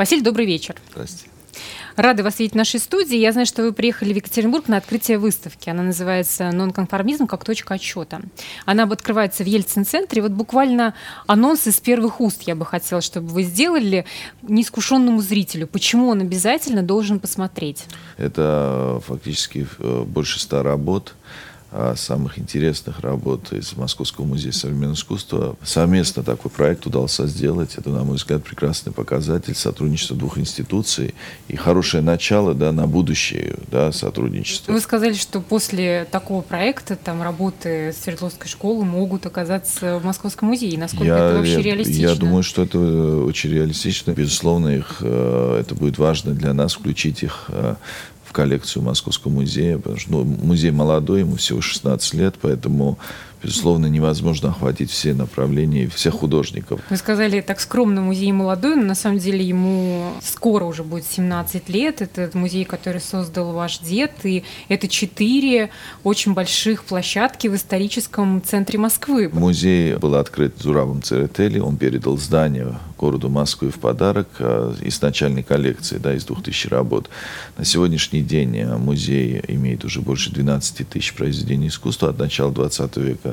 Василий, добрый вечер. Здравствуйте. Рада вас видеть в нашей студии. Я знаю, что вы приехали в Екатеринбург на открытие выставки. Она называется «Нонконформизм как точка отчета». Она открывается в Ельцин-центре. Вот буквально анонс из первых уст я бы хотела, чтобы вы сделали неискушенному зрителю. Почему он обязательно должен посмотреть? Это фактически э, больше ста работ самых интересных работ из Московского музея современного искусства. Совместно такой проект удался сделать. Это, на мой взгляд, прекрасный показатель сотрудничества двух институций и хорошее начало да, на будущее да, сотрудничества. Вы сказали, что после такого проекта там работы Свердловской школы могут оказаться в Московском музее. Насколько я, это вообще я, реалистично? Я думаю, что это очень реалистично. Безусловно, их, э, это будет важно для нас включить их э, в коллекцию Московского музея, потому что ну, музей молодой, ему всего 16 лет, поэтому безусловно, невозможно охватить все направления и всех художников. Вы сказали так скромно, музей молодой, но на самом деле ему скоро уже будет 17 лет. Это музей, который создал ваш дед, и это четыре очень больших площадки в историческом центре Москвы. Музей был открыт Зуравом Церетели, он передал здание городу Москвы в подарок а, из начальной коллекции, да, из 2000 работ. На сегодняшний день а, музей имеет уже больше 12 тысяч произведений искусства от начала 20 века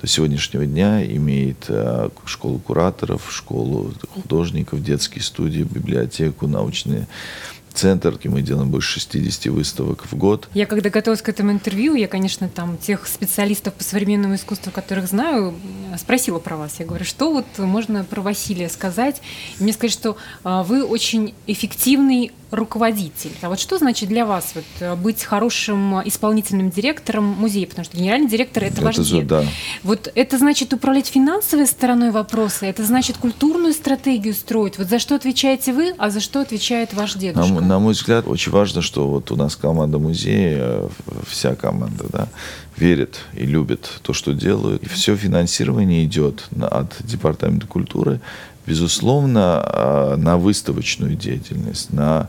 до сегодняшнего дня имеет э, школу кураторов, школу художников, детские студии, библиотеку, научные центр, и мы делаем больше 60 выставок в год. Я когда готовилась к этому интервью, я, конечно, там тех специалистов по современному искусству, которых знаю, спросила про вас. Я говорю, что вот можно про Василия сказать? И мне сказали, что а, вы очень эффективный руководитель. А вот что значит для вас вот, э, быть хорошим исполнительным директором музея? Потому что генеральный директор это, это ваш же, дед. Да. Вот это значит управлять финансовой стороной вопроса, это значит культурную стратегию строить. Вот за что отвечаете вы, а за что отвечает ваш дедушка? На, на мой взгляд, очень важно, что вот у нас команда музея, э, вся команда, да, верит и любит то, что делают. И все финансирование идет от Департамента культуры безусловно, а, на выставочную деятельность, на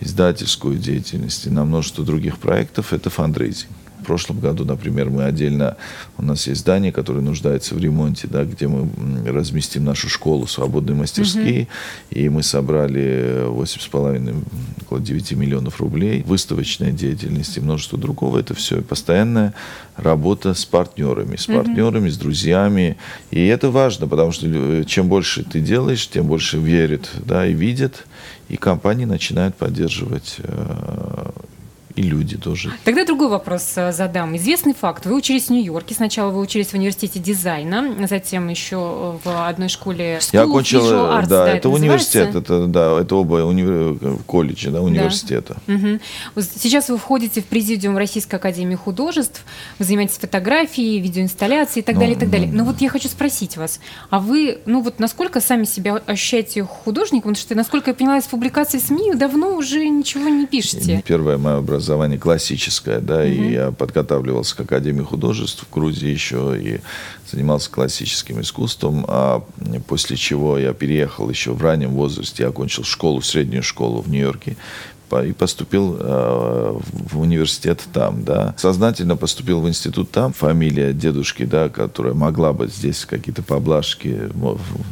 издательскую деятельность и на множество других проектов это фандрейзинг прошлом году, например, мы отдельно, у нас есть здание, которое нуждается в ремонте, да, где мы разместим нашу школу «Свободные мастерские», угу. и мы собрали 8,5, около 9 миллионов рублей. Выставочная деятельность и множество другого. Это все постоянная работа с партнерами, с партнерами, угу. с друзьями. И это важно, потому что чем больше ты делаешь, тем больше верит да, и видит, и компании начинают поддерживать э, и люди тоже. Тогда другой вопрос э, задам. Известный факт. Вы учились в Нью-Йорке. Сначала вы учились в университете дизайна, затем еще в одной школе School Я окончил, Arts, да, да, это, это университет, это, да, это оба универ... колледжа, да, университета. Да. Угу. Сейчас вы входите в президиум Российской Академии Художеств, вы занимаетесь фотографией, видеоинсталляцией и так ну, далее, и так далее. Но вот я хочу спросить вас, а вы, ну вот насколько сами себя ощущаете художником? Потому что, насколько я поняла из публикаций в СМИ, давно уже ничего не пишете. Первое мое образование образование классическое, да, mm-hmm. и я подготавливался к Академии художеств в Грузии еще и занимался классическим искусством, а после чего я переехал еще в раннем возрасте, я окончил школу, среднюю школу в Нью-Йорке, и поступил э, в университет там, да. Сознательно поступил в институт там. Фамилия дедушки, да, которая могла бы здесь какие-то поблажки,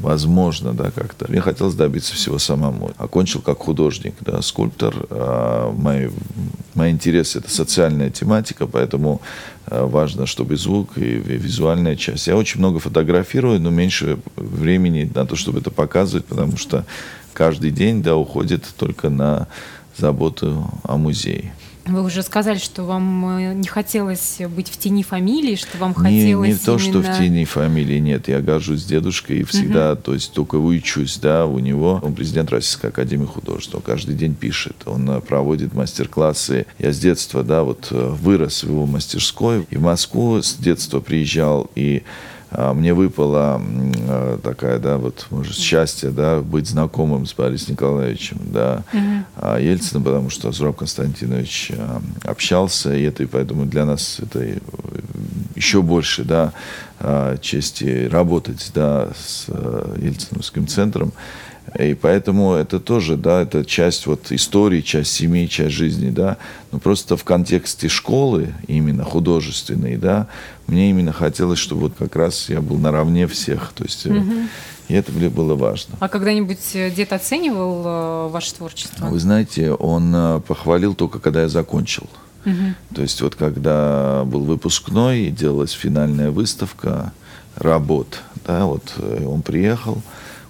возможно, да, как-то. Мне хотелось добиться всего самому. Окончил как художник, да, скульптор. А мои, мои интересы — это социальная тематика, поэтому э, важно, чтобы звук и визуальная часть. Я очень много фотографирую, но меньше времени на то, чтобы это показывать, потому что каждый день, да, уходит только на заботу о музее. Вы уже сказали, что вам э, не хотелось быть в тени фамилии, что вам хотелось Не, не то, что в тени фамилии, нет. Я горжусь дедушкой и всегда, угу. то есть только учусь, да, у него. Он президент Российской Академии Художеств, он каждый день пишет, он э, проводит мастер-классы. Я с детства, да, вот э, вырос в его мастерской. И в Москву с детства приезжал, и мне выпало а, такая, да, вот, может, счастье, да, быть знакомым с Борисом Николаевичем, да, угу. Ельциным, потому что Зураб Константинович общался, и это, и поэтому для нас это еще больше, да, чести работать, да, с Ельциновским центром. И поэтому это тоже, да, это часть вот истории, часть семьи, часть жизни, да. Но просто в контексте школы, именно художественной, да, мне именно хотелось, чтобы вот как раз я был наравне всех. То есть угу. и это было важно. А когда-нибудь э, дед оценивал э, ваше творчество? Вы знаете, он похвалил только, когда я закончил. Угу. То есть вот когда был выпускной делалась финальная выставка работ, да, вот он приехал,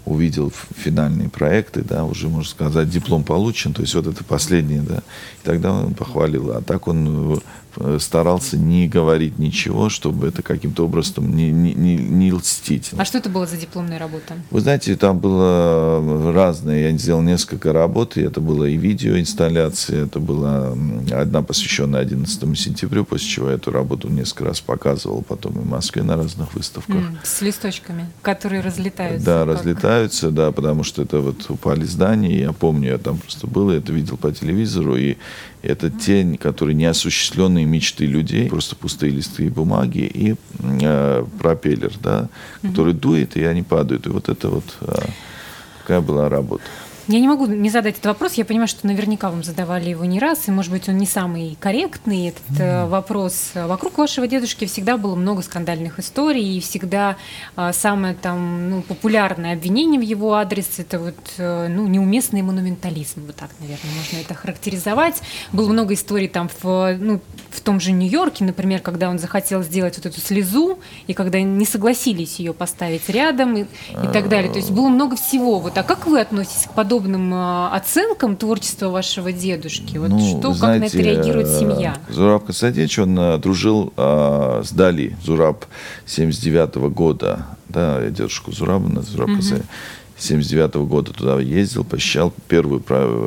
увидел финальные проекты, да, уже, можно сказать, диплом получен, то есть вот это последнее, да, и тогда он похвалил. А так он Э, старался не говорить ничего, чтобы это каким-то образом не, не, не, не льстить. А что это было за дипломная работа? Вы знаете, там было разное. Я сделал несколько работ, и это было и видеоинсталляция, это была одна посвященная 11 сентябрю, после чего я эту работу несколько раз показывал потом и в Москве на разных выставках. Mm, с листочками, которые разлетаются. Да, как? Разлетаются, да, потому что это вот упали здания, я помню, я там просто был, я это видел по телевизору, и это тень, которые неосуществленные мечты людей, просто пустые листы бумаги и э, пропеллер, да, который дует, и они падают. И вот это вот э, такая была работа. Я не могу не задать этот вопрос. Я понимаю, что наверняка вам задавали его не раз, и, может быть, он не самый корректный, этот mm. вопрос. Вокруг вашего дедушки всегда было много скандальных историй, и всегда а, самое там ну, популярное обвинение в его адрес – это вот э, ну, неуместный монументализм. Вот так, наверное, можно это характеризовать. Было много историй там в, ну, в том же Нью-Йорке, например, когда он захотел сделать вот эту слезу, и когда не согласились ее поставить рядом, и, и так далее. То есть было много всего. Вот. А как вы относитесь к подобным а, оценкам творчества вашего дедушки? Вот ну, что, знаете, как на это реагирует семья? Зураб Константинович, он а, дружил э, с Дали. Зураб 79 -го года. Да, я дедушку Зураба, Зураб угу. 79 -го года туда ездил, посещал. Первую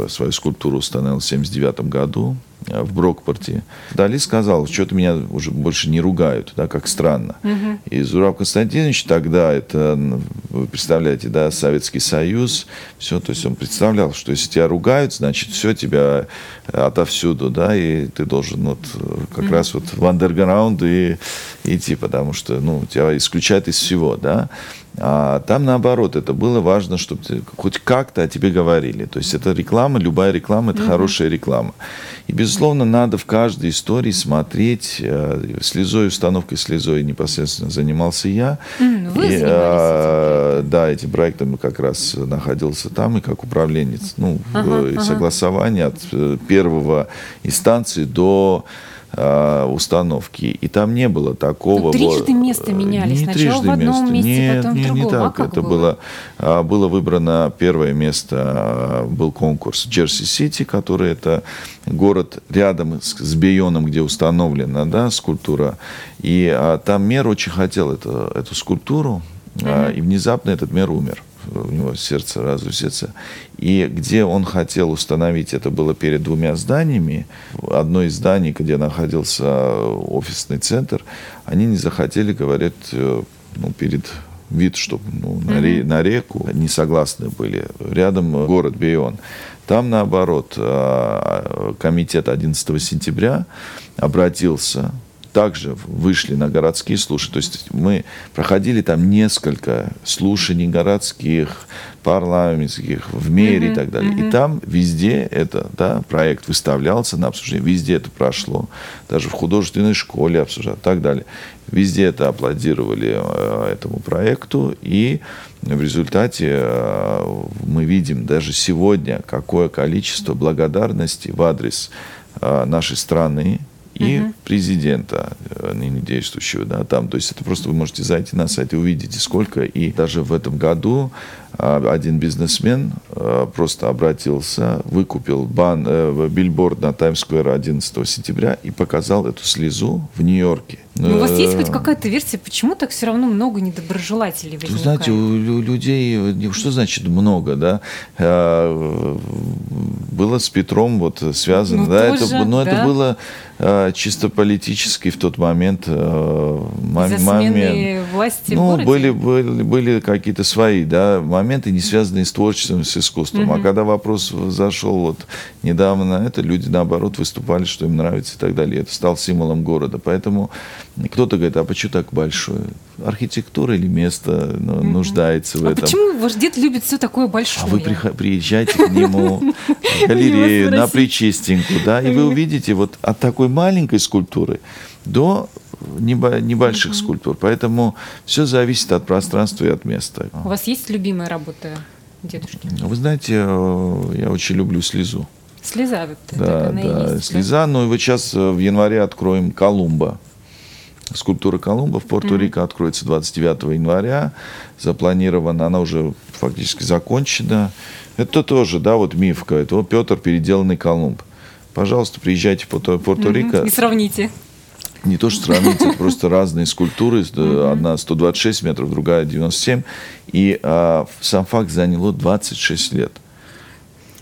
свою скульптуру установил в 79 году. Э, в Брокпорте. Дали сказал, что-то меня уже больше не ругают, да, как странно. Угу. И Зураб Константинович тогда, это, вы представляете, да, Советский Союз, все, то есть он представлял, что если тебя ругают, значит, все, тебя отовсюду, да, и ты должен вот как угу. раз вот в андерграунд и идти, потому что, ну, тебя исключают из всего, да. А там наоборот, это было важно, чтобы ты, хоть как-то о тебе говорили. То есть это реклама, любая реклама это mm-hmm. хорошая реклама. И безусловно, надо в каждой истории смотреть. Э, слезой, установкой слезой непосредственно занимался я. Mm, вы и, а, этим? Да, этим проектом как раз находился там и как управленец. Ну, ага, ага. согласование от э, первого инстанции до Э, установки. И там не было такого... Но трижды место меняли. Не Сначала в одном месте, нет, потом нет, в другом. Не так. А это было? было? А, было выбрано первое место, а, был конкурс Джерси-Сити, который это город рядом с, с Бейоном, где установлена да, скульптура. И а, там мэр очень хотел это, эту скульптуру, mm-hmm. и внезапно этот мэр умер у него сердце разусится. И где он хотел установить, это было перед двумя зданиями. Одно из зданий, где находился офисный центр, они не захотели, говорят, э, ну, перед вид, чтобы ну, на, ре, на реку не согласны были. Рядом город Бейон. Там, наоборот, э, комитет 11 сентября обратился также вышли на городские слушания. То есть мы проходили там несколько слушаний городских, парламентских, в мире mm-hmm, и так далее. Mm-hmm. И там везде это, да, проект выставлялся на обсуждение, везде это прошло. Даже в художественной школе обсуждали и так далее. Везде это аплодировали э, этому проекту, и в результате э, мы видим даже сегодня, какое количество благодарности в адрес э, нашей страны, и угу. президента э, ныне действующего, да, там, то есть это просто вы можете зайти на сайт и увидите сколько, и даже в этом году один бизнесмен э, просто обратился, выкупил бан, э, билборд на Таймс-сквер 11 сентября и показал эту слезу в Нью-Йорке. Но ну, у вас есть хоть какая-то версия, почему так все равно много недоброжелателей возникает? Вы знаете, у людей, что значит много, да? Было с Петром вот связано, ну, да, тоже, это, но да. это было Э, чисто политический в тот момент э, момент. власти ну, были, были, были какие-то свои, да, моменты, не связанные с творчеством, с искусством. Mm-hmm. А когда вопрос зашел вот недавно, это люди, наоборот, выступали, что им нравится и так далее. Это стал символом города. Поэтому кто-то говорит, а почему так большое? Архитектура или место ну, mm-hmm. нуждается в а этом. почему ваш дед любит все такое большое? А вы приезжайте к нему в галерею, на Причистеньку, да, и вы увидите вот от такой маленькой скульптуры до небольших скульптур. Поэтому все зависит от пространства и от места. У вас есть любимая работа дедушки? Вы знаете, э, я очень люблю слезу. Слеза, вот да, да, есть, слеза. Да? Ну и вот сейчас э, в январе откроем Колумба. Скульптура Колумба в Пуэрто-Рико mm-hmm. откроется 29 января. Запланирована, она уже фактически закончена. Это тоже, да, вот миф какой-то. Вот Петр переделанный Колумб. Пожалуйста, приезжайте в Пуэрто-Рико. Mm-hmm. И сравните. Не то, что сравнить, это просто разные скульптуры. Одна 126 метров, другая 97. И а, сам факт заняло 26 лет.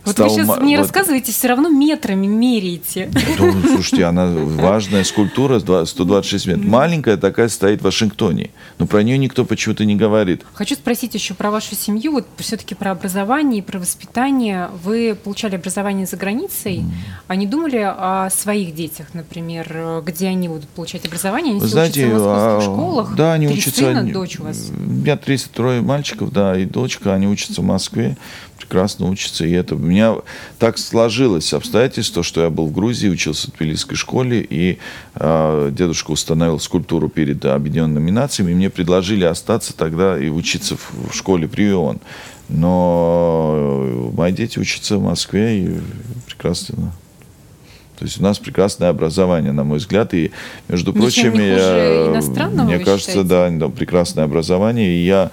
Вот вы сейчас мне вот... рассказываете, все равно метрами меряете. Ну, слушайте, она важная скульптура, 126 метров. Маленькая такая стоит в Вашингтоне, но про нее никто почему-то не говорит. Хочу спросить еще про вашу семью, вот все-таки про образование и про воспитание. Вы получали образование за границей, а не думали о своих детях, например, где они будут получать образование? Они Вы знаете, учатся в московских а, школах? Да, они учатся. Сына, дочь у вас? У меня 33 мальчиков, да, и дочка, они учатся в Москве прекрасно учится. И это у меня так сложилось обстоятельство, что я был в Грузии, учился в Тбилисской школе, и э, дедушка установил скульптуру перед объединенными нациями, и мне предложили остаться тогда и учиться в, в школе Привион. Но мои дети учатся в Москве и прекрасно то есть у нас прекрасное образование, на мой взгляд, и между Ничем прочим, я, мне кажется, да, да, прекрасное образование, и я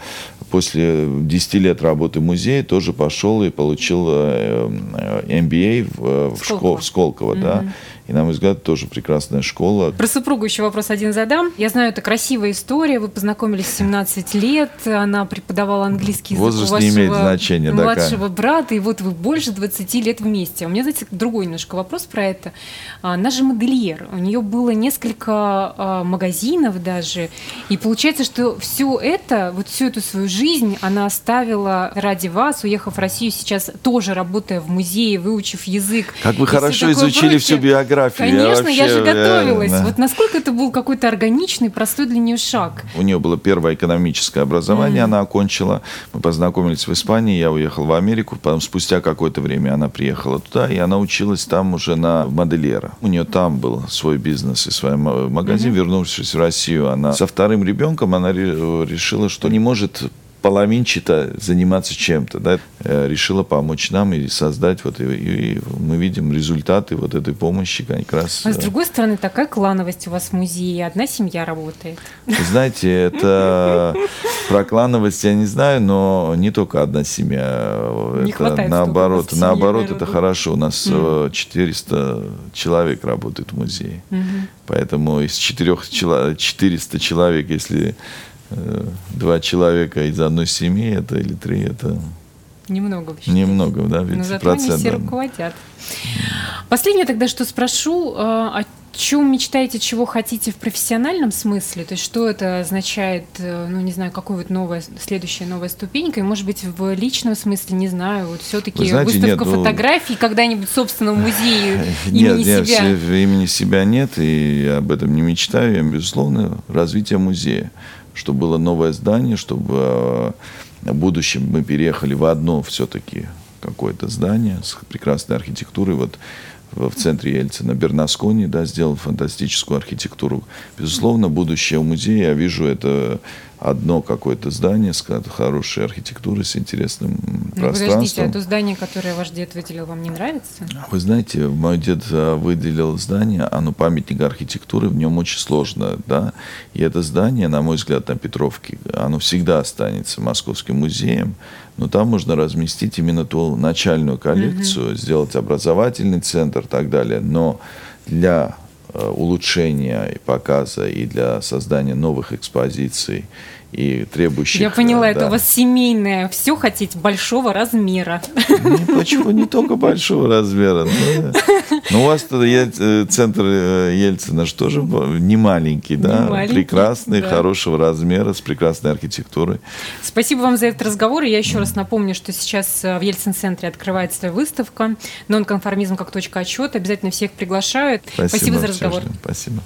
после 10 лет работы в музее тоже пошел и получил э, э, MBA в, в, школ, в Сколково, mm-hmm. да. И, на мой взгляд, тоже прекрасная школа. Про супругу еще вопрос один задам. Я знаю, это красивая история. Вы познакомились в 17 лет. Она преподавала английский язык Возраст у вашего не имеет значения, младшего да, брата. И вот вы больше 20 лет вместе. У меня, знаете, другой немножко вопрос про это. Она же модельер. У нее было несколько а, магазинов даже. И получается, что все это, вот всю эту свою жизнь она оставила ради вас, уехав в Россию сейчас, тоже работая в музее, выучив язык. Как вы хорошо изучили прочее. всю биографию географию. Конечно, я, вообще, я же готовилась. Я, Вот насколько это был какой-то органичный, простой для нее шаг? У нее было первое экономическое образование, mm. она окончила. Мы познакомились в Испании, я уехал в Америку. Потом спустя какое-то время она приехала туда, и она училась там уже на модельера. У нее там был свой бизнес и свой магазин. Mm-hmm. Вернувшись в Россию, она со вторым ребенком она решила, что не может половинчато заниматься чем-то, да, э, решила помочь нам и создать вот, и, и мы видим результаты вот этой помощи как раз. А с э, другой стороны, такая клановость у вас в музее, одна семья работает. Знаете, это про клановость я не знаю, но не только одна семья. Не это наоборот, наоборот, это хорошо. У нас mm. 400 человек работает в музее. Mm-hmm. Поэтому из 4 400 человек, если Э, два человека из одной семьи, это или три, это Немного вообще. Немного, да, ведь Но зато они все руководят. Последнее тогда, что спрошу, э, о чем мечтаете, чего хотите в профессиональном смысле? То есть что это означает, э, ну, не знаю, какой вот новая, следующая новая ступенька, и, может быть, в личном смысле, не знаю, вот все-таки выставка нет, ну, фотографий когда-нибудь в собственном музее имени нет, себя? Нет, имени себя нет, и я об этом не мечтаю, я, безусловно, развитие музея чтобы было новое здание, чтобы э, в будущем мы переехали в одно все-таки какое-то здание с прекрасной архитектурой. Вот в центре Ельцина, Бернаскони, да, сделал фантастическую архитектуру. Безусловно, будущее у музея, я вижу, это одно какое-то здание с хорошей архитектурой, с интересным ну, пространством. Подождите, а то здание, которое ваш дед выделил, вам не нравится? Вы знаете, мой дед э, выделил здание, оно памятник архитектуры, в нем очень сложно, да, и это здание, на мой взгляд, на Петровке, оно всегда останется Московским музеем, но там можно разместить именно ту начальную коллекцию, угу. сделать образовательный центр и так далее, но для улучшения и показа, и для создания новых экспозиций, и требующих... Я поняла, да. это у вас семейное, все хотите большого размера. Не, почему? Не только большого размера. Но Ну, у вас тогда э, центр э, Ельцина же тоже не маленький, да? Не маленький, Прекрасный, да. хорошего размера, с прекрасной архитектурой. Спасибо вам за этот разговор. И я еще mm. раз напомню, что сейчас в Ельцин-центре открывается выставка «Нонконформизм как точка отчета». Обязательно всех приглашают. Спасибо, Спасибо за разговор. Спасибо.